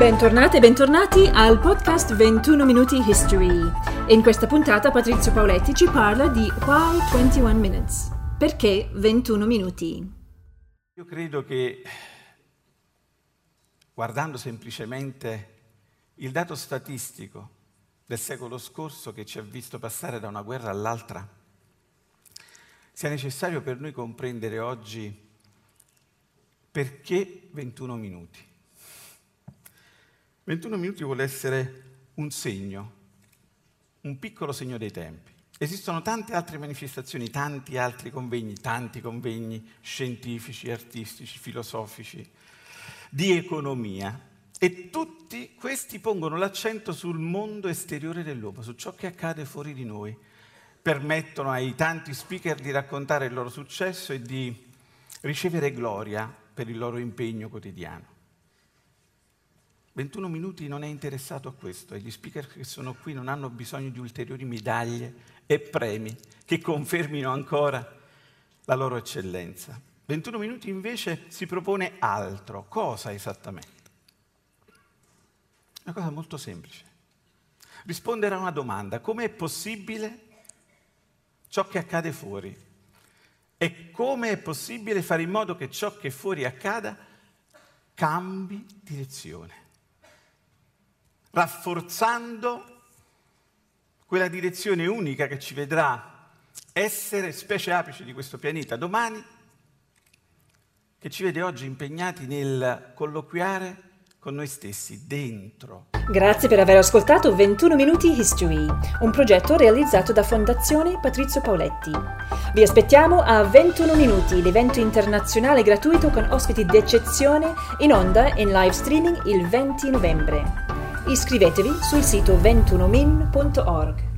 Bentornate e bentornati al podcast 21 Minuti History. In questa puntata Patrizio Paoletti ci parla di Why 21 Minutes? Perché 21 minuti? Io credo che guardando semplicemente il dato statistico del secolo scorso che ci ha visto passare da una guerra all'altra, sia necessario per noi comprendere oggi perché 21 minuti. 21 minuti vuole essere un segno, un piccolo segno dei tempi. Esistono tante altre manifestazioni, tanti altri convegni, tanti convegni scientifici, artistici, filosofici, di economia, e tutti questi pongono l'accento sul mondo esteriore dell'uomo, su ciò che accade fuori di noi, permettono ai tanti speaker di raccontare il loro successo e di ricevere gloria per il loro impegno quotidiano. 21 minuti non è interessato a questo e gli speaker che sono qui non hanno bisogno di ulteriori medaglie e premi che confermino ancora la loro eccellenza. 21 minuti invece si propone altro. Cosa esattamente? Una cosa molto semplice. Rispondere a una domanda. Com'è possibile ciò che accade fuori? E come è possibile fare in modo che ciò che fuori accada cambi direzione? Rafforzando quella direzione unica che ci vedrà essere specie apici di questo pianeta domani, che ci vede oggi impegnati nel colloquiare con noi stessi, dentro. Grazie per aver ascoltato 21 Minuti History, un progetto realizzato da Fondazione Patrizio Paoletti. Vi aspettiamo a 21 Minuti, l'evento internazionale gratuito con ospiti d'eccezione in onda in live streaming il 20 novembre. Iscrivetevi sul sito 21min.org.